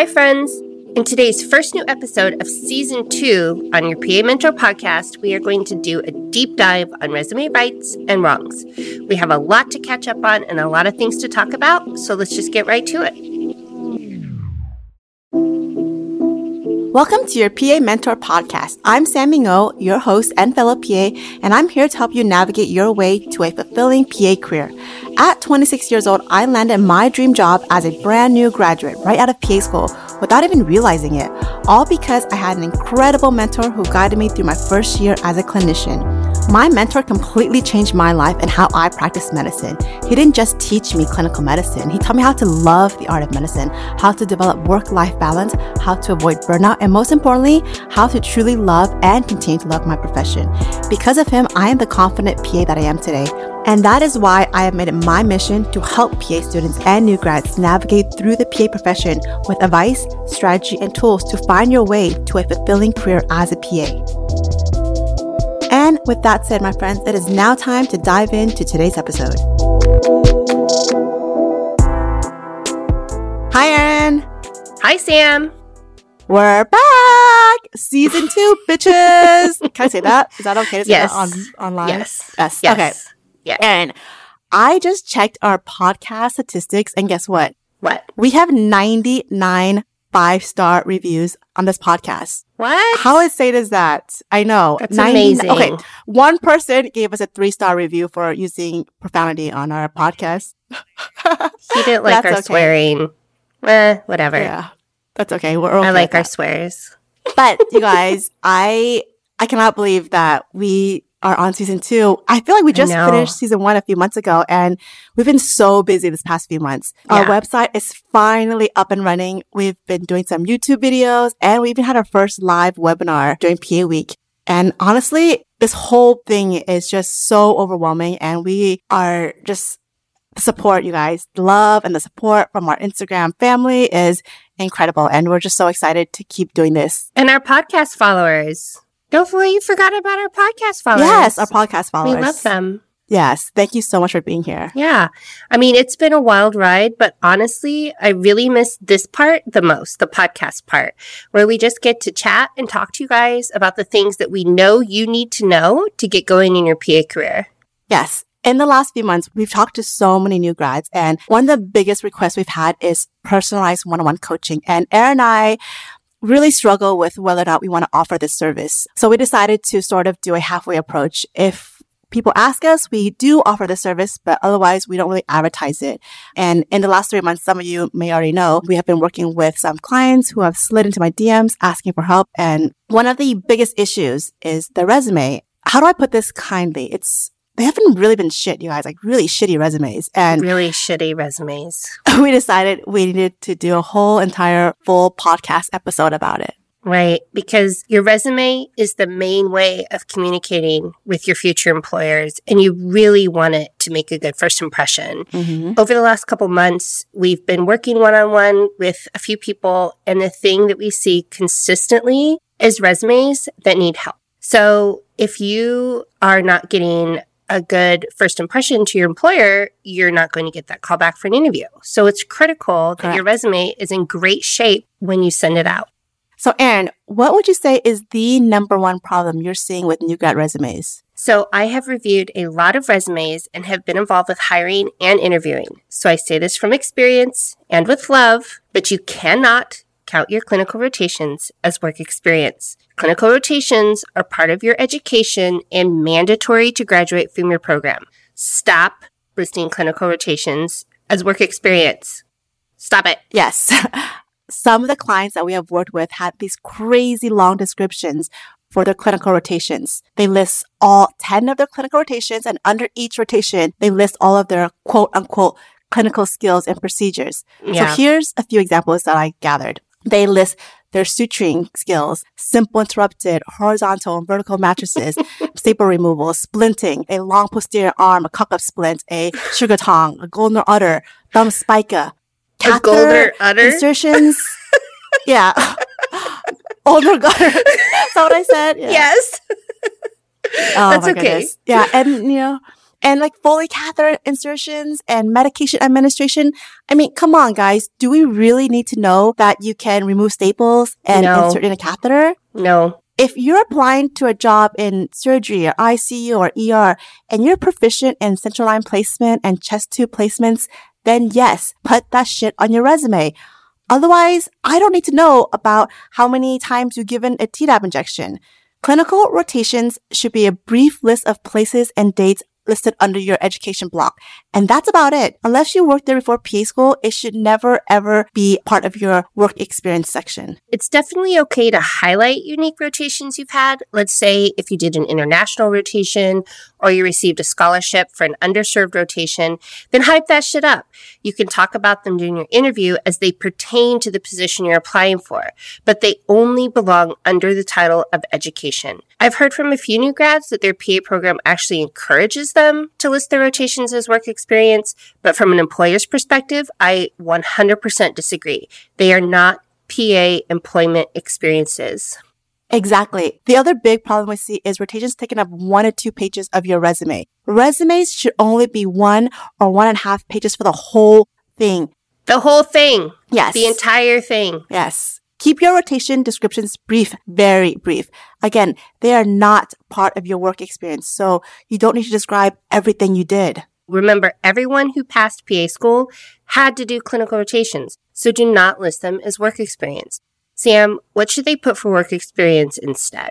Hi, friends. In today's first new episode of season two on your PA Mentor podcast, we are going to do a deep dive on resume rights and wrongs. We have a lot to catch up on and a lot of things to talk about, so let's just get right to it. Welcome to your PA Mentor podcast. I'm Sammy Ngo, your host and fellow PA, and I'm here to help you navigate your way to a fulfilling PA career. At 26 years old, I landed my dream job as a brand new graduate right out of PA school without even realizing it, all because I had an incredible mentor who guided me through my first year as a clinician. My mentor completely changed my life and how I practice medicine. He didn't just teach me clinical medicine, he taught me how to love the art of medicine, how to develop work life balance, how to avoid burnout, and most importantly, how to truly love and continue to love my profession. Because of him, I am the confident PA that I am today. And that is why I have made it my mission to help PA students and new grads navigate through the PA profession with advice, strategy, and tools to find your way to a fulfilling career as a PA. And with that said, my friends, it is now time to dive into today's episode. Hi, Erin. Hi, Sam. We're back. Season two, bitches. Can I say that? Is that okay to say Yes. that on, online? Yes. Yes. Yes. Okay. Yeah. Erin, I just checked our podcast statistics and guess what? What? We have 99 five star reviews on this podcast. What? How insane is that? I know. That's 90 amazing. Okay. One person gave us a three star review for using profanity on our podcast. He didn't like That's our okay. swearing. Eh, whatever. Yeah. That's okay. We're okay I like our that. swears. But you guys, I I cannot believe that we are on season two. I feel like we just finished season one a few months ago and we've been so busy this past few months. Our website is finally up and running. We've been doing some YouTube videos and we even had our first live webinar during PA week. And honestly, this whole thing is just so overwhelming and we are just support, you guys, the love and the support from our Instagram family is incredible. And we're just so excited to keep doing this. And our podcast followers. Don't forget you forgot about our podcast followers. Yes, our podcast followers. We love them. Yes. Thank you so much for being here. Yeah. I mean, it's been a wild ride, but honestly, I really miss this part the most, the podcast part, where we just get to chat and talk to you guys about the things that we know you need to know to get going in your PA career. Yes. In the last few months, we've talked to so many new grads and one of the biggest requests we've had is personalized one-on-one coaching. And Erin and I really struggle with whether or not we want to offer this service. So we decided to sort of do a halfway approach. If people ask us, we do offer the service, but otherwise we don't really advertise it. And in the last three months, some of you may already know, we have been working with some clients who have slid into my DMs asking for help. And one of the biggest issues is the resume. How do I put this kindly? It's, they haven't really been shit, you guys, like really shitty resumes. And Really shitty resumes. we decided we needed to do a whole entire full podcast episode about it. Right. Because your resume is the main way of communicating with your future employers, and you really want it to make a good first impression. Mm-hmm. Over the last couple months, we've been working one on one with a few people, and the thing that we see consistently is resumes that need help. So if you are not getting a good first impression to your employer, you're not going to get that call back for an interview. So it's critical that your resume is in great shape when you send it out. So, Erin, what would you say is the number one problem you're seeing with new grad resumes? So I have reviewed a lot of resumes and have been involved with hiring and interviewing. So I say this from experience and with love, but you cannot count your clinical rotations as work experience. Clinical rotations are part of your education and mandatory to graduate from your program. Stop listing clinical rotations as work experience. Stop it. Yes. Some of the clients that we have worked with had these crazy long descriptions for their clinical rotations. They list all 10 of their clinical rotations and under each rotation, they list all of their quote unquote clinical skills and procedures. Yeah. So here's a few examples that I gathered. They list their suturing skills, simple interrupted, horizontal and vertical mattresses, staple removal, splinting, a long posterior arm, a cock-up splint, a sugar tongue, a golden udder, thumb spica, udder? insertions. yeah. Older gutter. Is that what I said? Yeah. Yes. Oh That's okay. goodness. Yeah. And, you know, And like Foley catheter insertions and medication administration. I mean, come on, guys. Do we really need to know that you can remove staples and No. insert in a catheter? No. If you're applying to a job in surgery or ICU or ER and you're proficient in central line placement and chest tube placements, then yes, put that shit on your resume. Otherwise, I don't need to know about how many times you've given a Tdap injection. Clinical rotations should be a brief list of places and dates listed under your education block. And that's about it. Unless you worked there before PA school, it should never ever be part of your work experience section. It's definitely okay to highlight unique rotations you've had. Let's say if you did an international rotation or you received a scholarship for an underserved rotation, then hype that shit up. You can talk about them during your interview as they pertain to the position you're applying for, but they only belong under the title of education. I've heard from a few new grads that their PA program actually encourages them to list their rotations as work experience, but from an employer's perspective, I 100% disagree. They are not PA employment experiences. Exactly. The other big problem we see is rotations taking up one or two pages of your resume. Resumes should only be one or one and a half pages for the whole thing. The whole thing. Yes. The entire thing. Yes. Keep your rotation descriptions brief, very brief. Again, they are not part of your work experience, so you don't need to describe everything you did. Remember, everyone who passed PA school had to do clinical rotations, so do not list them as work experience. Sam, what should they put for work experience instead?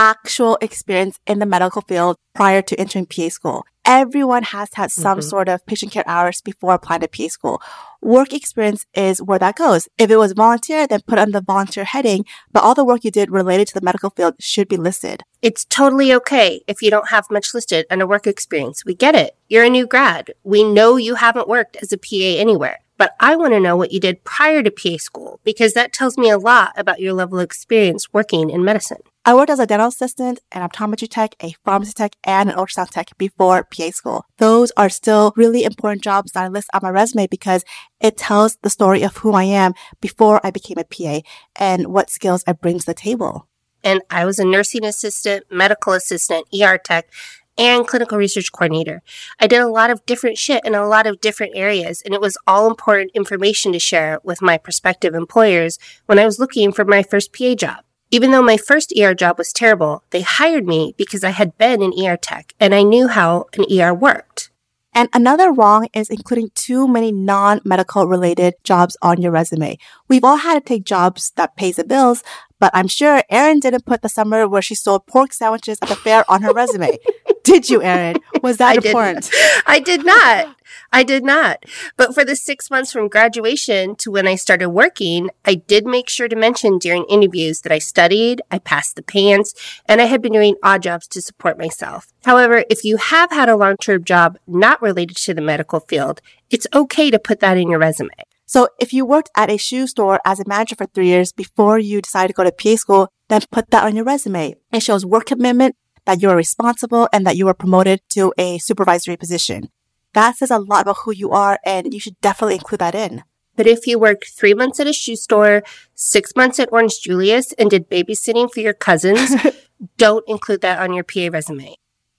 Actual experience in the medical field prior to entering PA school. Everyone has had some Mhm. sort of patient care hours before applying to PA school. Work experience is where that goes. If it was volunteer, then put on the volunteer heading, but all the work you did related to the medical field should be listed. It's totally okay if you don't have much listed under work experience. We get it. You're a new grad. We know you haven't worked as a PA anywhere. But I want to know what you did prior to PA school because that tells me a lot about your level of experience working in medicine. I worked as a dental assistant, an optometry tech, a pharmacy tech, and an ultrasound tech before PA school. Those are still really important jobs that I list on my resume because it tells the story of who I am before I became a PA and what skills I bring to the table. and I was a nursing assistant, medical assistant, ER tech, and clinical research coordinator. I did a lot of different shit in a lot of different areas, and it was all important information to share with my prospective employers when I was looking for my first PA job. Even though my first ER job was terrible, they hired me because I had been an ER tech and I knew how an ER worked. And another wrong is including too many non-medical related jobs on your resume. We've all had to take jobs that pays the bills, but I'm sure Erin didn't put the summer where she sold pork sandwiches at the fair on her resume. Did you, Erin? Was that I did important? I did not. I did not. But for the six months from graduation to when I started working, I did make sure to mention during interviews that I studied, I passed the PANCE, and I had been doing odd jobs to support myself. However, if you have had a long term job not related to the medical field, it's okay to put that in your resume. So if you worked at a shoe store as a manager for three years before you decided to go to PA school, then put that on your resume. It shows work commitment, that you are responsible, and that you were promoted to a supervisory position. That says a lot about who you are, and you should definitely include that in. But if you worked three months at a shoe store, six months at Orange Julius, and did babysitting for your cousins, don't include that on your PA resume.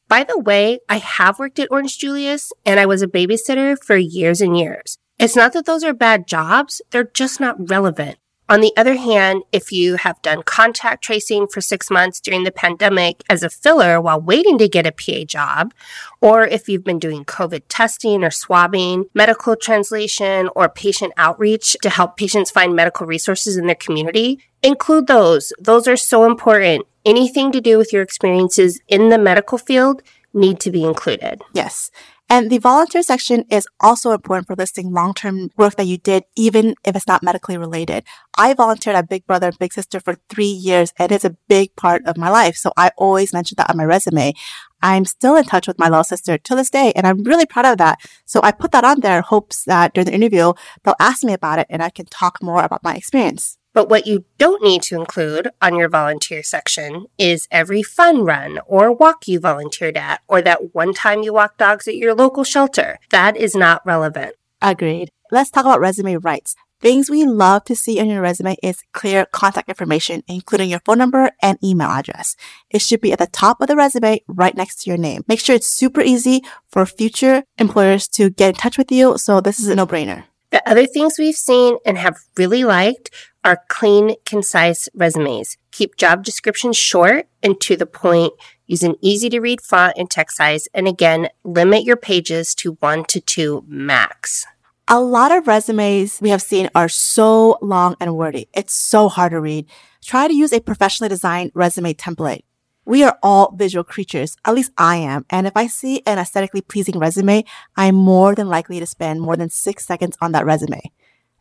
By the way, I have worked at Orange Julius and I was a babysitter for years and years. It's not that those are bad jobs, they're just not relevant. On the other hand, if you have done contact tracing for six months during the pandemic as a filler while waiting to get a PA job, or if you've been doing COVID testing or swabbing, medical translation, or patient outreach to help patients find medical resources in their community, include those. Those are so important. Anything to do with your experiences in the medical field need to be included. Yes. And the volunteer section is also important for listing long-term work that you did, even if it's not medically related. I volunteered at Big Brother and Big Sister for three years and it's a big part of my life. So I always mention that on my resume. I'm still in touch with my little sister to this day and I'm really proud of that. So I put that on there hopes that during the interview, they'll ask me about it and I can talk more about my experience. But what you don't need to include on your volunteer section is every fun run or walk you volunteered at, or that one time you walked dogs at your local shelter. That is not relevant. Agreed. Let's talk about resume rights. Things we love to see on your resume is clear contact information, including your phone number and email address. It should be at the top of the resume right next to your name. Make sure it's super easy for future employers to get in touch with you. So this is a no-brainer. The other things we've seen and have really liked are clean, concise resumes. Keep job descriptions short and to the point. Use an easy to read font and text size. And again, limit your pages to one to two max. A lot of resumes we have seen are so long and wordy. It's so hard to read. Try to use a professionally designed resume template. We are all visual creatures. At least I am. And if I see an aesthetically pleasing resume, I'm more than likely to spend more than six seconds on that resume.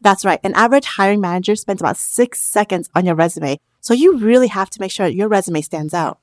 That's right. An average hiring manager spends about six seconds on your resume. So you really have to make sure your resume stands out.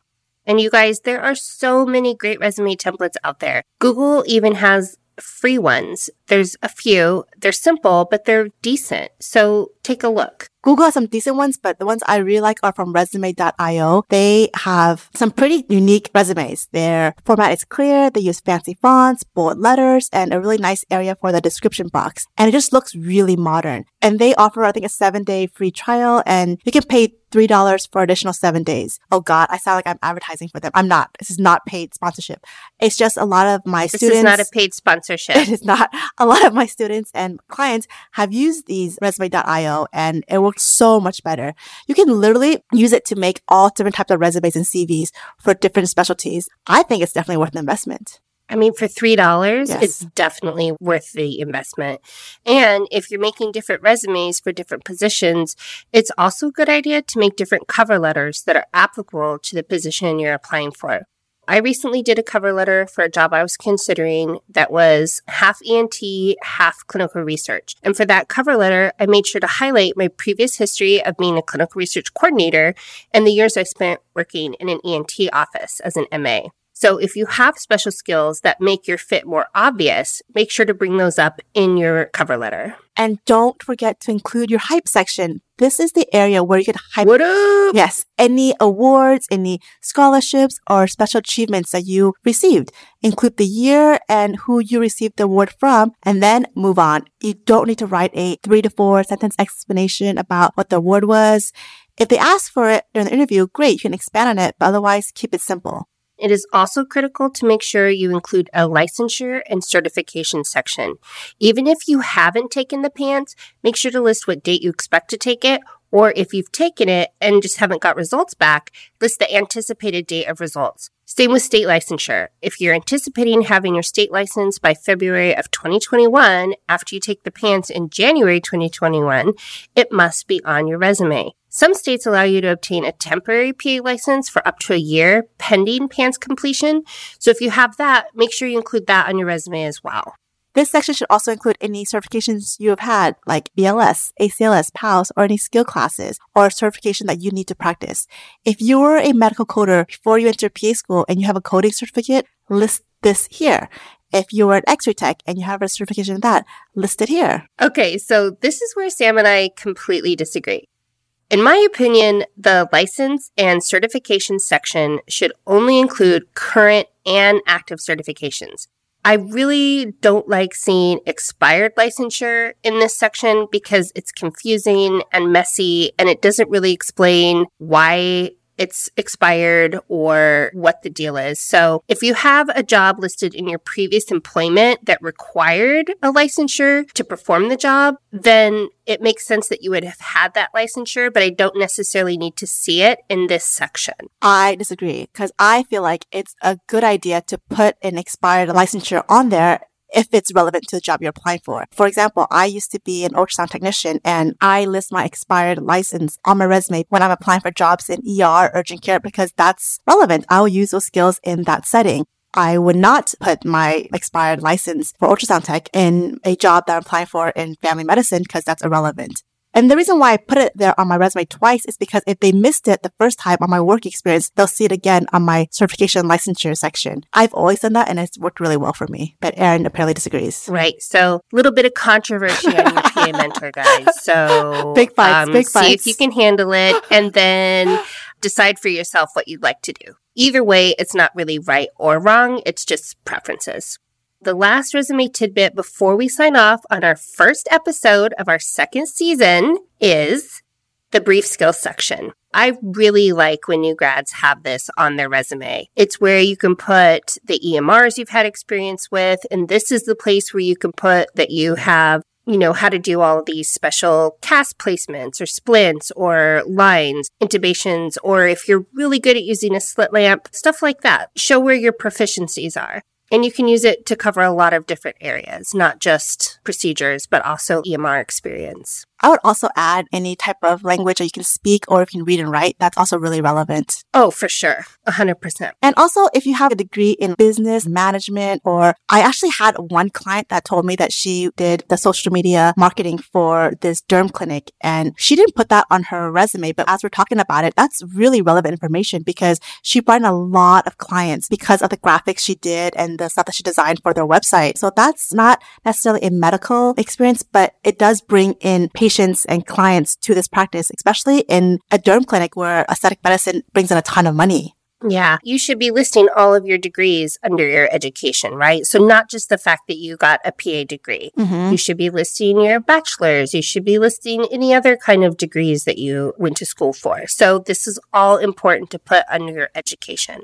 And you guys, there are so many great resume templates out there. Google even has free ones. There's a few. They're simple, but they're decent. So take a look. Google has some decent ones, but the ones I really like are from resume.io. They have some pretty unique resumes. Their format is clear. They use fancy fonts, bold letters, and a really nice area for the description box. And it just looks really modern. And they offer, I think, a seven day free trial and you can pay $3 for additional seven days. Oh God, I sound like I'm advertising for them. I'm not. This is not paid sponsorship. It's just a lot of my this students. This is not a paid sponsorship. It is not. A lot of my students and clients have used these resume.io and it works so much better. You can literally use it to make all different types of resumes and CVs for different specialties. I think it's definitely worth the investment. I mean, for $3, yes. it's definitely worth the investment. And if you're making different resumes for different positions, it's also a good idea to make different cover letters that are applicable to the position you're applying for. I recently did a cover letter for a job I was considering that was half ENT, half clinical research. And for that cover letter, I made sure to highlight my previous history of being a clinical research coordinator and the years I spent working in an ENT office as an MA. So if you have special skills that make your fit more obvious, make sure to bring those up in your cover letter. And don't forget to include your hype section. This is the area where you can hype. What up? Yes. Any awards, any scholarships or special achievements that you received. Include the year and who you received the award from and then move on. You don't need to write a three to four sentence explanation about what the award was. If they ask for it during the interview, great. You can expand on it, but otherwise keep it simple. It is also critical to make sure you include a licensure and certification section. Even if you haven't taken the PANCE, make sure to list what date you expect to take it, or if you've taken it and just haven't got results back, list the anticipated date of results. Same with state licensure. If you're anticipating having your state license by February of 2021 after you take the PANCE in January 2021, it must be on your resume. Some states allow you to obtain a temporary PA license for up to a year pending PANCE completion. So if you have that, make sure you include that on your resume as well. This section should also include any certifications you have had, like BLS, ACLS, PALS, or any skill classes, or certification that you need to practice. If you were a medical coder before you enter PA school and you have a coding certificate, list this here. If you were an X-ray tech and you have a certification of that, list it here. Okay, so this is where Sam and I completely disagree. In my opinion, the license and certification section should only include current and active certifications. I really don't like seeing expired licensure in this section because it's confusing and messy and it doesn't really explain why it's expired or what the deal is. So if you have a job listed in your previous employment that required a licensure to perform the job, then it makes sense that you would have had that licensure, but I don't necessarily need to see it in this section. I disagree because I feel like it's a good idea to put an expired licensure on there if it's relevant to the job you're applying for. For example, I used to be an ultrasound technician and I list my expired license on my resume when I'm applying for jobs in ER, urgent care, because that's relevant. I'll use those skills in that setting. I would not put my expired license for ultrasound tech in a job that I'm applying for in family medicine because that's irrelevant. And the reason why I put it there on my resume twice is because if they missed it the first time on my work experience, they'll see it again on my certification licensure section. I've always done that and it's worked really well for me. But Erin apparently disagrees. Right. So a little bit of controversy on your PA mentor, guys. So big fights, um, big fights. See if you can handle it and then decide for yourself what you'd like to do. Either way, it's not really right or wrong. It's just preferences. The last resume tidbit before we sign off on our first episode of our second season is the brief skills section. I really like when new grads have this on their resume. It's where you can put the EMRs you've had experience with, and this is the place where you can put that you have you know, how to do all of these special cast placements or splints or lines, intubations, or if you're really good at using a slit lamp, stuff like that. Show where your proficiencies are. And you can use it to cover a lot of different areas, not just procedures, but also EMR experience. I would also add any type of language that you can speak or if you can read and write. That's also really relevant. Oh, for sure. 100%. And also, if you have a degree in business management, or I actually had one client that told me that she did the social media marketing for this derm clinic and she didn't put that on her resume. But as we're talking about it, that's really relevant information because she brought in a lot of clients because of the graphics she did and the stuff that she designed for their website. So that's not necessarily a medical experience, but it does bring in patients patients and clients to this practice, especially in a derm clinic where aesthetic medicine brings in a ton of money. Yeah, you should be listing all of your degrees under your education, right? So, not just the fact that you got a PA degree. Mm-hmm. You should be listing your bachelor's. You should be listing any other kind of degrees that you went to school for. So, this is all important to put under your education.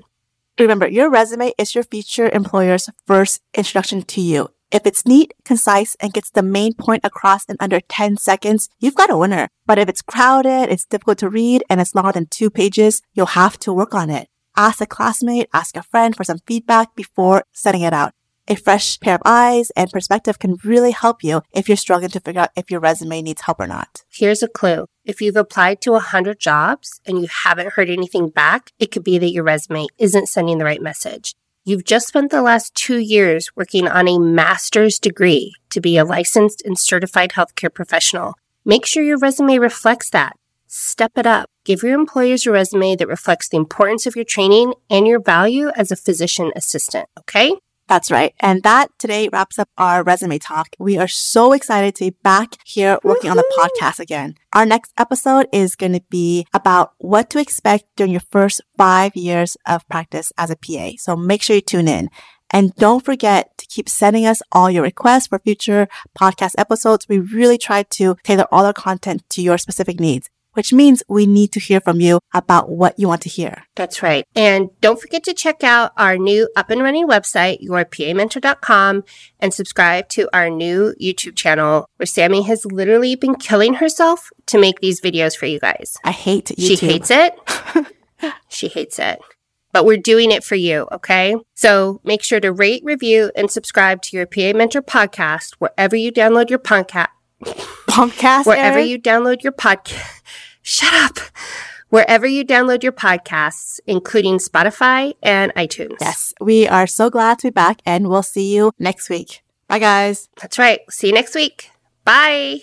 Remember, your resume is your future employer's first introduction to you. If it's neat, concise, and gets the main point across in under 10 seconds, you've got a winner. But if it's crowded, it's difficult to read, and it's longer than two pages, you'll have to work on it. Ask a classmate, ask a friend for some feedback before sending it out. A fresh pair of eyes and perspective can really help you if you're struggling to figure out if your resume needs help or not. Here's a clue. If you've applied to 100 jobs and you haven't heard anything back, it could be that your resume isn't sending the right message. You've just spent the last two years working on a master's degree to be a licensed and certified healthcare professional. Make sure your resume reflects that. Step it up. Give your employers a resume that reflects the importance of your training and your value as a physician assistant, okay? That's right. And that today wraps up our resume talk. We are so excited to be back here working Woo-hoo! on the podcast again. Our next episode is going to be about what to expect during your first five years of practice as a PA. So make sure you tune in. And don't forget to keep sending us all your requests for future podcast episodes. We really try to tailor all our content to your specific needs which means we need to hear from you about what you want to hear. That's right. And don't forget to check out our new up and running website, yourpamentor.com, and subscribe to our new YouTube channel where Sammy has literally been killing herself to make these videos for you guys. I hate YouTube. She hates it. she hates it. But we're doing it for you, okay? So make sure to rate, review, and subscribe to your PA Mentor podcast wherever you download your podcast podcast wherever you download your podcast. Shut up. Wherever you download your podcasts, including Spotify and iTunes. Yes, we are so glad to be back and we'll see you next week. Bye, guys. That's right. See you next week. Bye.